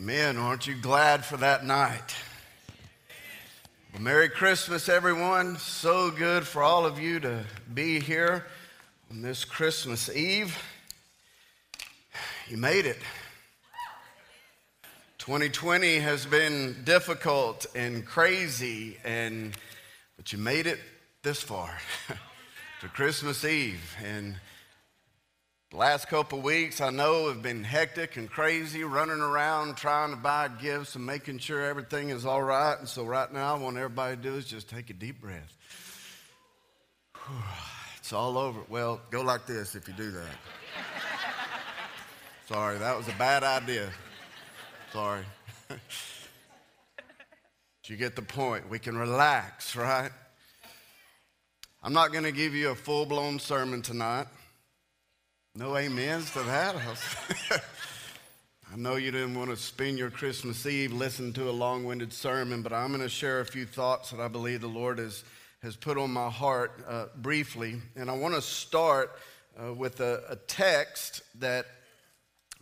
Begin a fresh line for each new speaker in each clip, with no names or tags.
Amen. Aren't you glad for that night? Well, Merry Christmas, everyone. So good for all of you to be here on this Christmas Eve. You made it. 2020 has been difficult and crazy, and but you made it this far to Christmas Eve. And the last couple weeks, I know, have been hectic and crazy, running around trying to buy gifts and making sure everything is all right. And so, right now, I want everybody to do is just take a deep breath. It's all over. Well, go like this if you do that. Sorry, that was a bad idea. Sorry. you get the point. We can relax, right? I'm not going to give you a full blown sermon tonight. No amens to that. I know you didn't want to spend your Christmas Eve listening to a long winded sermon, but I'm going to share a few thoughts that I believe the Lord has, has put on my heart uh, briefly. And I want to start uh, with a, a text that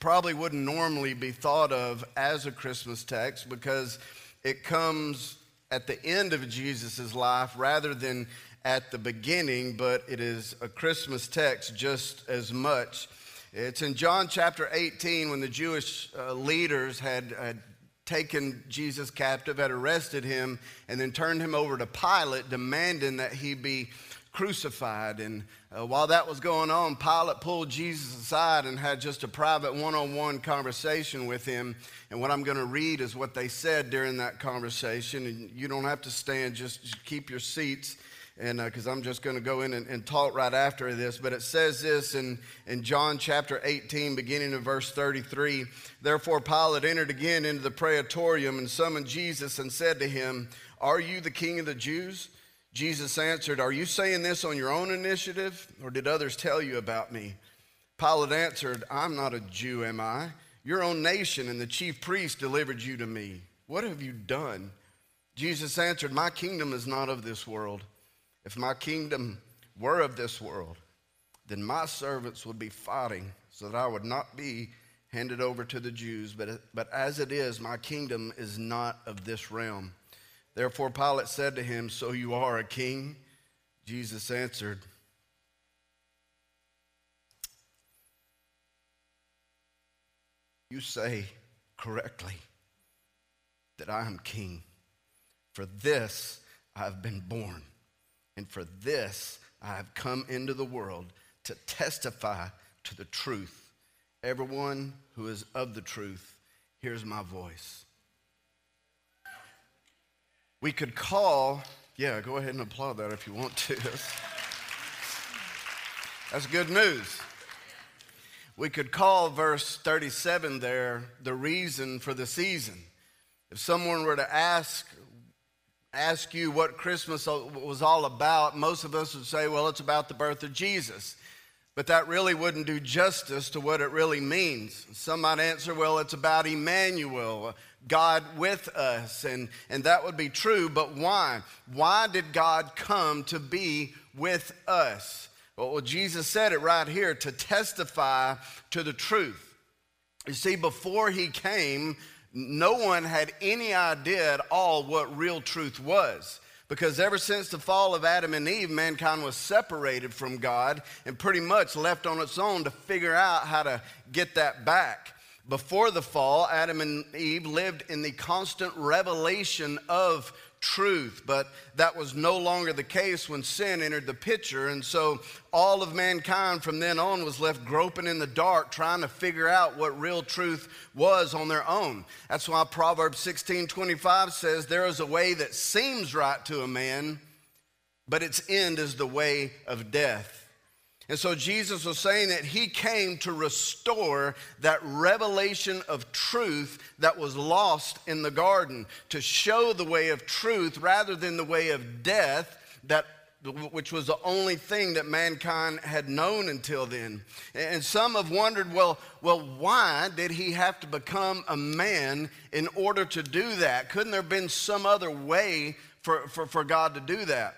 probably wouldn't normally be thought of as a Christmas text because it comes at the end of Jesus' life rather than at the beginning, but it is a Christmas text just as much. It's in John chapter 18 when the Jewish uh, leaders had, had taken Jesus captive, had arrested him, and then turned him over to Pilate, demanding that he be crucified. And uh, while that was going on, Pilate pulled Jesus aside and had just a private one on one conversation with him. And what I'm going to read is what they said during that conversation. And you don't have to stand, just keep your seats and because uh, I'm just going to go in and, and, talk right after this. But it says this in, in John chapter 18, beginning in verse 33. Therefore, Pilate entered again into the praetorium and summoned Jesus and said to him, Are you the king of the Jews? Jesus answered, Are you saying this on your own initiative, or did others tell you about me? Pilate answered, I'm not a Jew, am I? Your own nation and the chief priest delivered you to me. What have you done? Jesus answered, My kingdom is not of this world. If my kingdom were of this world, then my servants would be fighting so that I would not be handed over to the Jews. But, but as it is, my kingdom is not of this realm. Therefore, Pilate said to him, So you are a king? Jesus answered, You say correctly that I am king. For this I have been born and for this I have come into the world to testify to the truth. Everyone who is of the truth hears my voice. We could call, yeah, go ahead and applaud that if you want to. That's good news. We could call verse 37 there the reason for the season. If someone were to ask, ask you what Christmas was all about, most of us would say, well, it's about the birth of Jesus. But that really wouldn't do justice to what it really means. Some might answer, well, it's about Emmanuel, God with us. And, and that would be true, but why? Why did God come to be with us? Well, Jesus said it right here to testify to the truth. You see, before he came, no one had any idea at all what real truth was. Because ever since the fall of Adam and Eve, mankind was separated from God and pretty much left on its own to figure out how to get that back. Before the fall, Adam and Eve lived in the constant revelation of truth. But that was no longer the case when sin entered the picture. And so all of mankind from then on was left groping in the dark, trying to figure out what real truth was on their own. That's why Proverbs 16 25 says, There is a way that seems right to a man, but its end is the way of death. And so Jesus was saying that he came to restore that revelation of truth that was lost in the garden, to show the way of truth rather than the way of death that which was the only thing that mankind had known until then. And some have wondered, well, well, why did he have to become a man in order to do that? Couldn't there have been some other way for, for, for God to do that?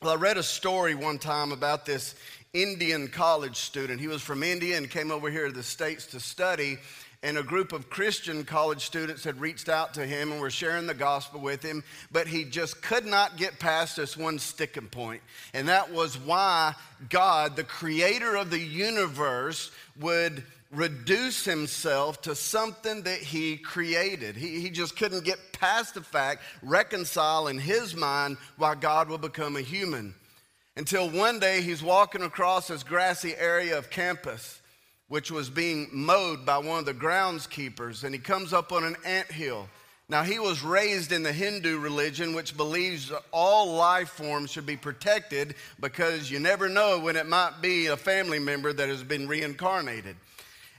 Well, I read a story one time about this Indian college student. He was from India and came over here to the States to study. and a group of Christian college students had reached out to him and were sharing the gospel with him, but he just could not get past this one sticking point. And that was why God, the creator of the universe, would reduce himself to something that he created. He, he just couldn't get past the fact, reconcile in his mind why God would become a human. Until one day he's walking across this grassy area of campus which was being mowed by one of the groundskeepers, and he comes up on an ant hill. Now, he was raised in the Hindu religion, which believes all life forms should be protected because you never know when it might be a family member that has been reincarnated.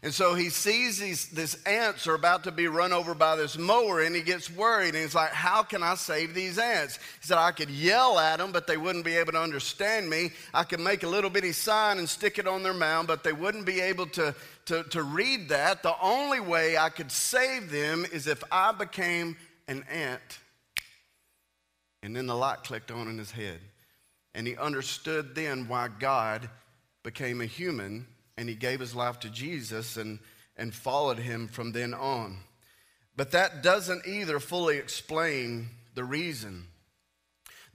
And so he sees these this ants are about to be run over by this mower and he gets worried and he's like, How can I save these ants? He said, I could yell at them, but they wouldn't be able to understand me. I could make a little bitty sign and stick it on their mound, but they wouldn't be able to, to, to read that. The only way I could save them is if I became an ant. And then the light clicked on in his head. And he understood then why God became a human and he gave his life to Jesus and, and followed him from then on. But that doesn't either fully explain the reason.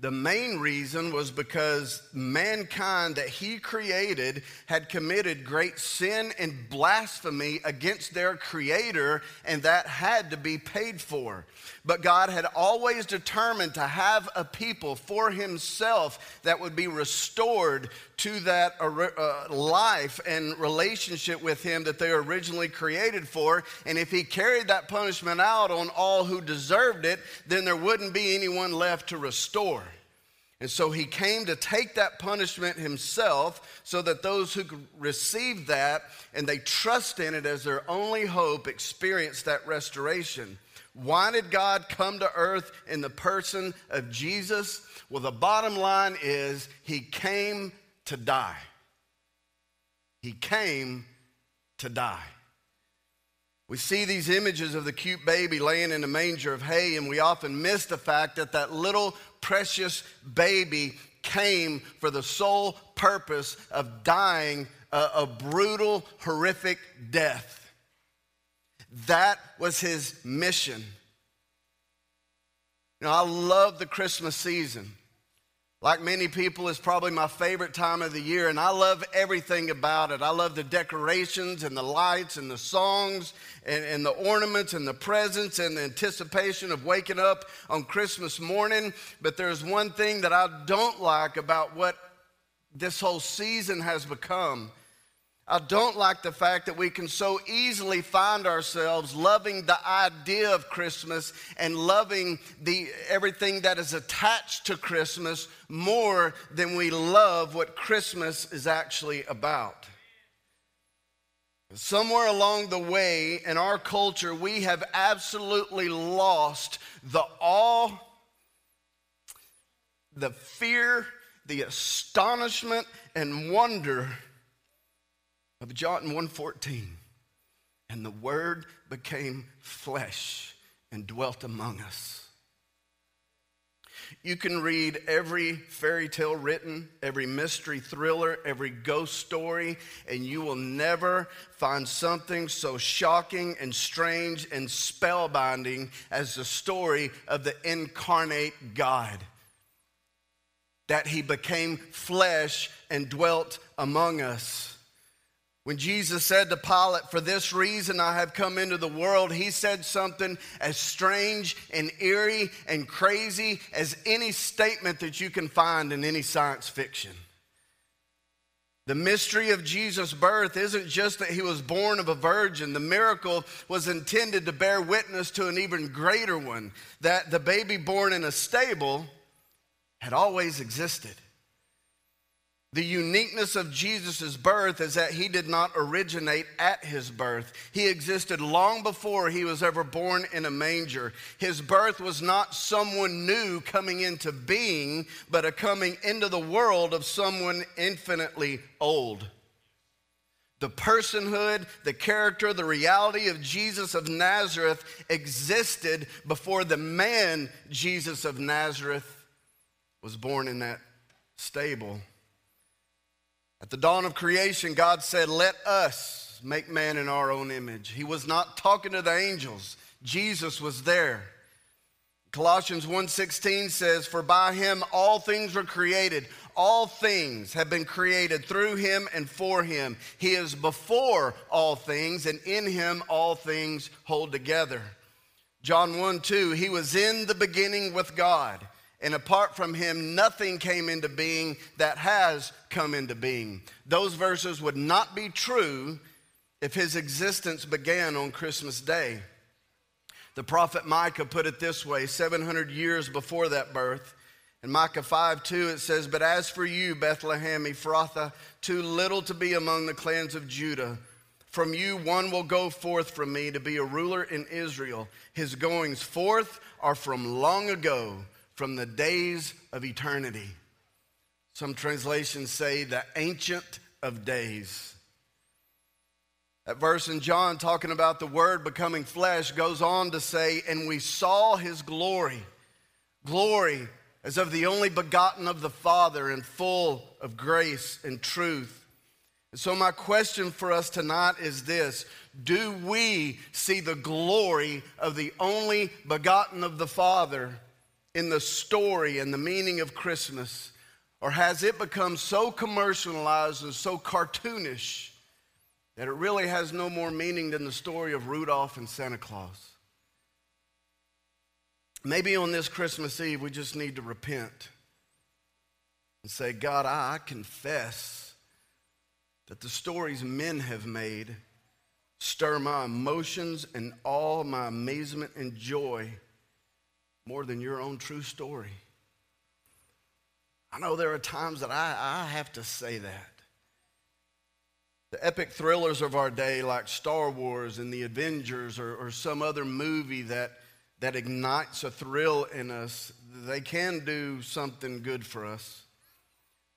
The main reason was because mankind that he created had committed great sin and blasphemy against their creator, and that had to be paid for. But God had always determined to have a people for himself that would be restored to that uh, life and relationship with him that they were originally created for. And if he carried that punishment out on all who deserved it, then there wouldn't be anyone left to restore. And so he came to take that punishment himself so that those who receive that and they trust in it as their only hope experience that restoration. Why did God come to earth in the person of Jesus? Well, the bottom line is he came to die. He came to die. We see these images of the cute baby laying in a manger of hay, and we often miss the fact that that little precious baby came for the sole purpose of dying a, a brutal, horrific death. That was his mission. You know, I love the Christmas season. Like many people, it's probably my favorite time of the year, and I love everything about it. I love the decorations and the lights and the songs and, and, the ornaments and the presents and the anticipation of waking up on Christmas morning. But there's one thing that I don't like about what this whole season has become, I don't like the fact that we can so easily find ourselves loving the idea of Christmas and loving the, everything that is attached to Christmas more than we love what Christmas is actually about. Somewhere along the way in our culture, we have absolutely lost the awe, the fear, the astonishment, and wonder of John 1:14. And the word became flesh and dwelt among us. You can read every fairy tale written, every mystery thriller, every ghost story, and you will never find something so shocking and strange and spellbinding as the story of the incarnate God. That he became flesh and dwelt among us. When Jesus said to Pilate, For this reason I have come into the world, he said something as strange and eerie and crazy as any statement that you can find in any science fiction. The mystery of Jesus' birth isn't just that he was born of a virgin. The miracle was intended to bear witness to an even greater one that the baby born in a stable had always existed. The uniqueness of Jesus' birth is that he did not originate at his birth. He existed long before he was ever born in a manger. His birth was not someone new coming into being, but a coming into the world of someone infinitely old. The personhood, the character, the reality of Jesus of Nazareth existed before the man Jesus of Nazareth was born in that stable. At the dawn of creation, God said, Let us make man in our own image. He was not talking to the angels. Jesus was there. Colossians 1:16 says, "For by him all things were created. All things have been created through him and for him. He is before all things, and in him all things hold together." John 1 2, he was in the beginning with God, and apart from him, nothing came into being that has come into being. Those verses would not be true if his existence began on Christmas Day. The prophet Micah put it this way 700 years before that birth. In Micah 5 2, it says, But as for you, Bethlehem Ephrathah, too little to be among the clans of Judah, from you one will go forth from me to be a ruler in Israel. His goings forth are from long ago, from the days of eternity. Some translations say the ancient of days. That verse in John talking about the Word becoming flesh goes on to say, And we saw his glory, glory as of the only begotten of the Father, and full of grace and truth. And so, my question for us tonight is this Do we see the glory of the only begotten of the Father in the story and the meaning of Christmas? Or has it become so commercialized and so cartoonish? that it really has no more meaning than the story of Rudolph and Santa Claus. Maybe on this Christmas Eve, we just need to repent and say, God, I confess that the stories men have made stir my emotions and all my amazement and joy more than your own true story. I know there are times that I, I have to say that. The epic thrillers of our day, like Star Wars and The Avengers or, or some other movie that, that ignites a thrill in us, they can do something good for us.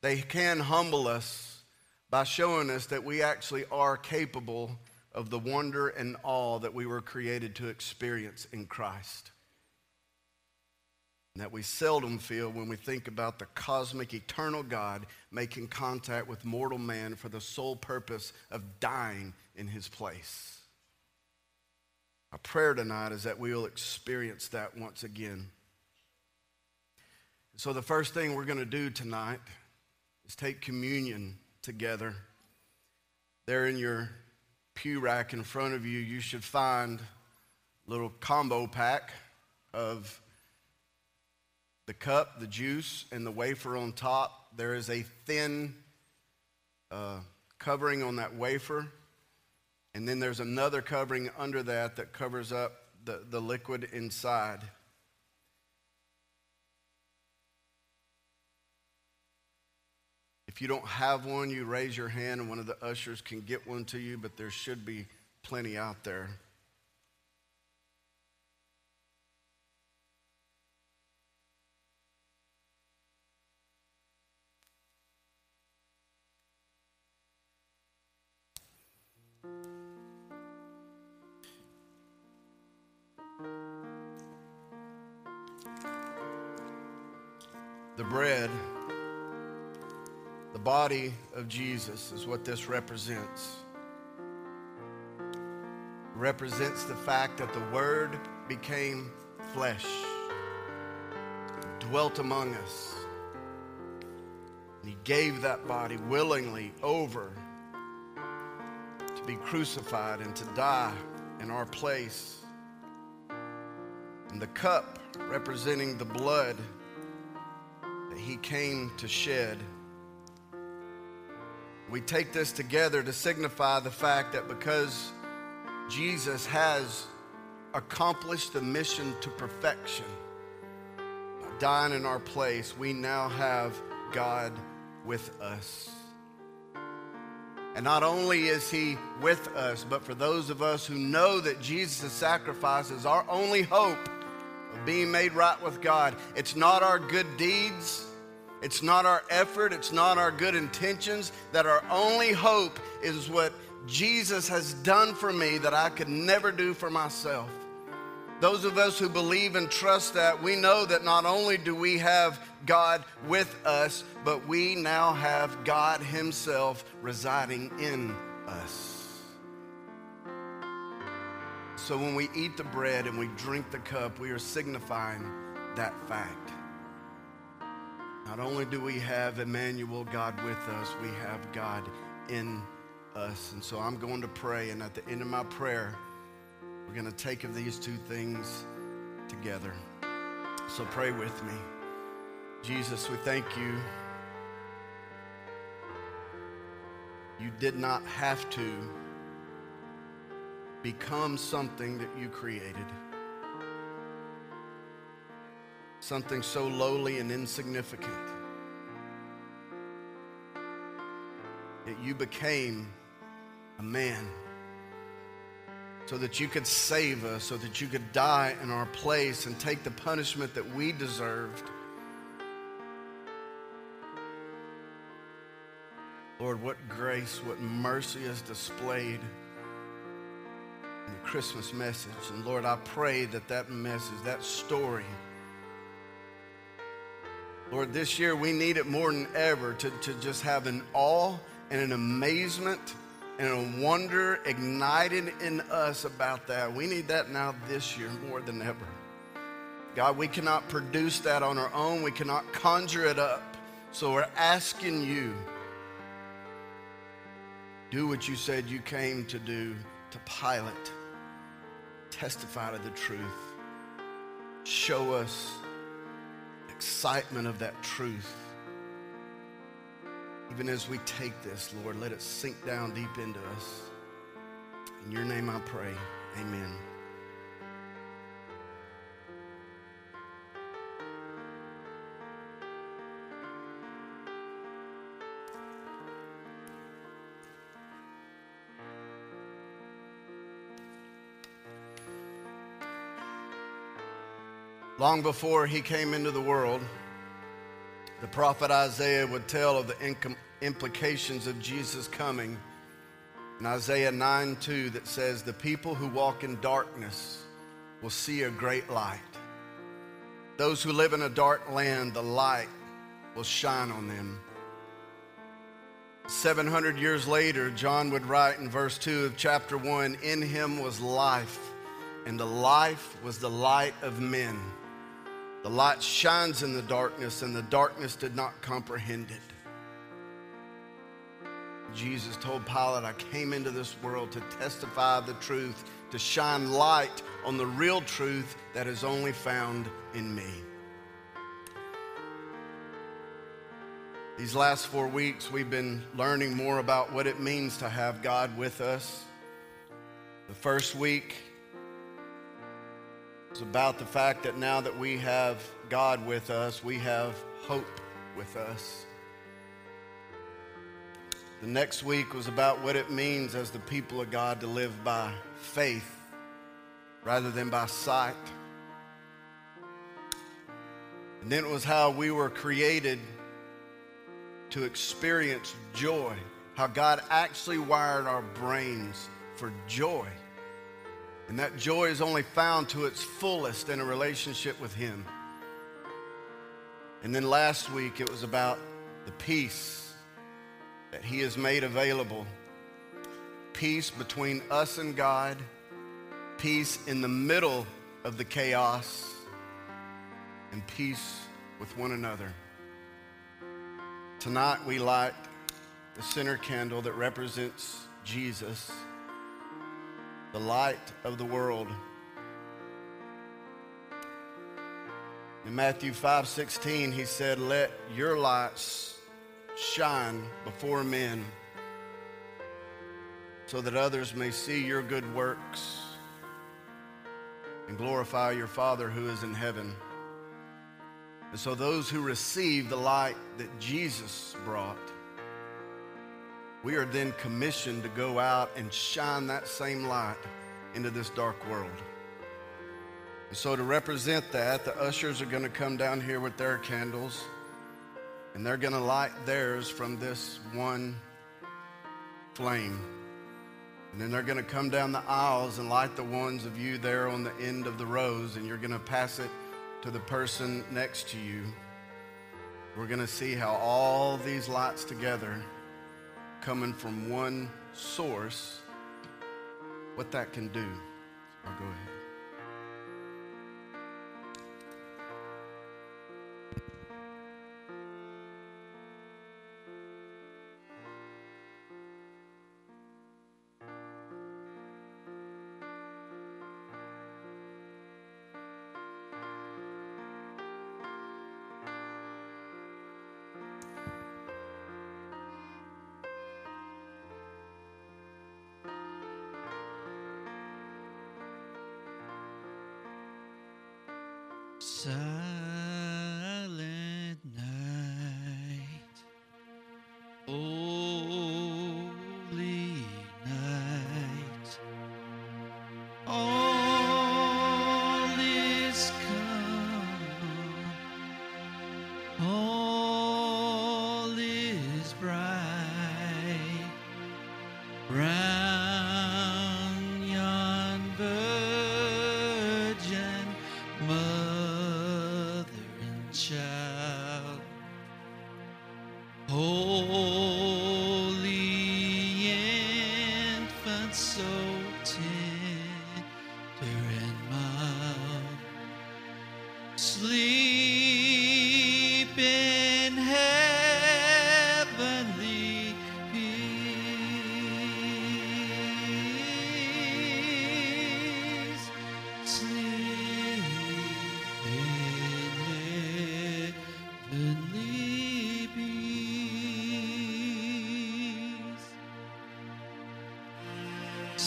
They can humble us by showing us that we actually are capable of the wonder and awe that we were created to experience in Christ that we seldom feel when we think about the cosmic, eternal God making contact with mortal man for the sole purpose of dying in his place. Our prayer tonight is that we will experience that once again. So, the first thing we're going to do tonight is take communion together. There in your pew rack in front of you, you should find a little combo pack of the cup, the juice, and the wafer on top. There is a thin uh, covering on that wafer. And then there's another covering under that that covers up the, the liquid inside. If you don't have one, you raise your hand and one of the ushers can get one to you, but there should be plenty out there. The bread, the body of Jesus is what this represents. It represents the fact that the Word became flesh, dwelt among us. And he gave that body willingly over to be crucified and to die in our place. And the cup representing the blood he came to shed. We take this together to signify the fact that because Jesus has accomplished the mission to perfection, dying in our place, we now have God with us. And not only is he with us, but for those of us who know that Jesus' sacrifice is our only hope of being made right with God, it's not our good deeds it's not our effort, it's not our good intentions, that our only hope is what Jesus has done for me that I could never do for myself. Those of us who believe and trust that, we know that not only do we have God with us, but we now have God Himself residing in us. so when we eat the bread and we drink the cup, we are signifying that fact. Not only do we have Emmanuel, God with us, we have God in us. And so I'm going to pray, and at the end of my prayer, we're going to take of these two things together. So pray with me. Jesus, we thank you. You did not have to become something that you created. Something so lowly and insignificant. That you became a man so that you could save us, so that you could die in our place and take the punishment that we deserved. Lord, what grace, what mercy is displayed in the Christmas message. And Lord, I pray that that message, that story, Lord, this year we need it more than ever to, to just have an awe and an amazement and a wonder ignited in us about that. We need that now this year more than ever. God, we cannot produce that on our own, we cannot conjure it up. So we're asking you do what you said you came to do to Pilate. Testify to the truth. Show us excitement of that truth. Even as we take this, Lord, let it sink down deep into us. In your name I pray. Amen. Long before he came into the world, the prophet Isaiah would tell of the implications of Jesus coming in Isaiah 9 2 that says, The people who walk in darkness will see a great light. Those who live in a dark land, the light will shine on them. 700 years later, John would write in verse 2 of chapter 1 In him was life, and the life was the light of men. The light shines in the darkness, and the darkness did not comprehend it. Jesus told Pilate, I came into this world to testify the truth, to shine light on the real truth that is only found in me. These last four weeks, we've been learning more about what it means to have God with us. The first week, it's about the fact that now that we have God with us, we have hope with us. The next week was about what it means as the people of God to live by faith rather than by sight. And then it was how we were created to experience joy, how God actually wired our brains for joy. And that joy is only found to its fullest in a relationship with Him. And then last week it was about the peace that He has made available peace between us and God, peace in the middle of the chaos, and peace with one another. Tonight we light the center candle that represents Jesus the light of the world. In Matthew 5 16, he said, Let your lights shine before men so that others may see your good works and glorify your Father who is in heaven. And so those who receive the light that Jesus brought we are then commissioned to go out and shine that same light into this dark world. And so, to represent that, the ushers are going to come down here with their candles, and they're going to light theirs from this one flame. And then they're going to come down the aisles and light the ones of you there on the end of the rows, and you're going to pass it to the person next to you. We're going to see how all these lights together coming from one source, what that can do. I'll go ahead.
Silent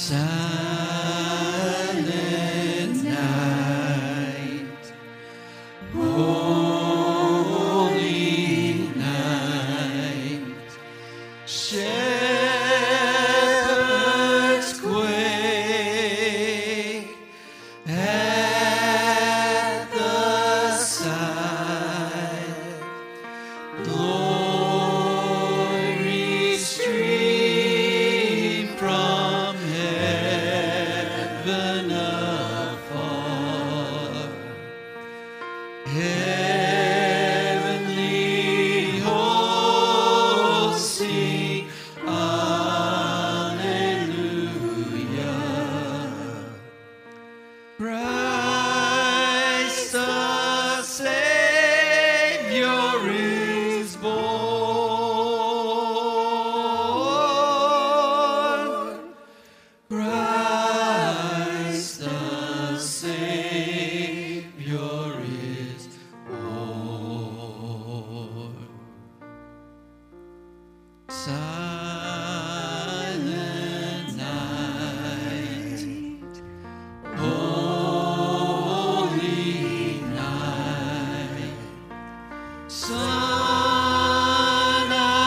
Silent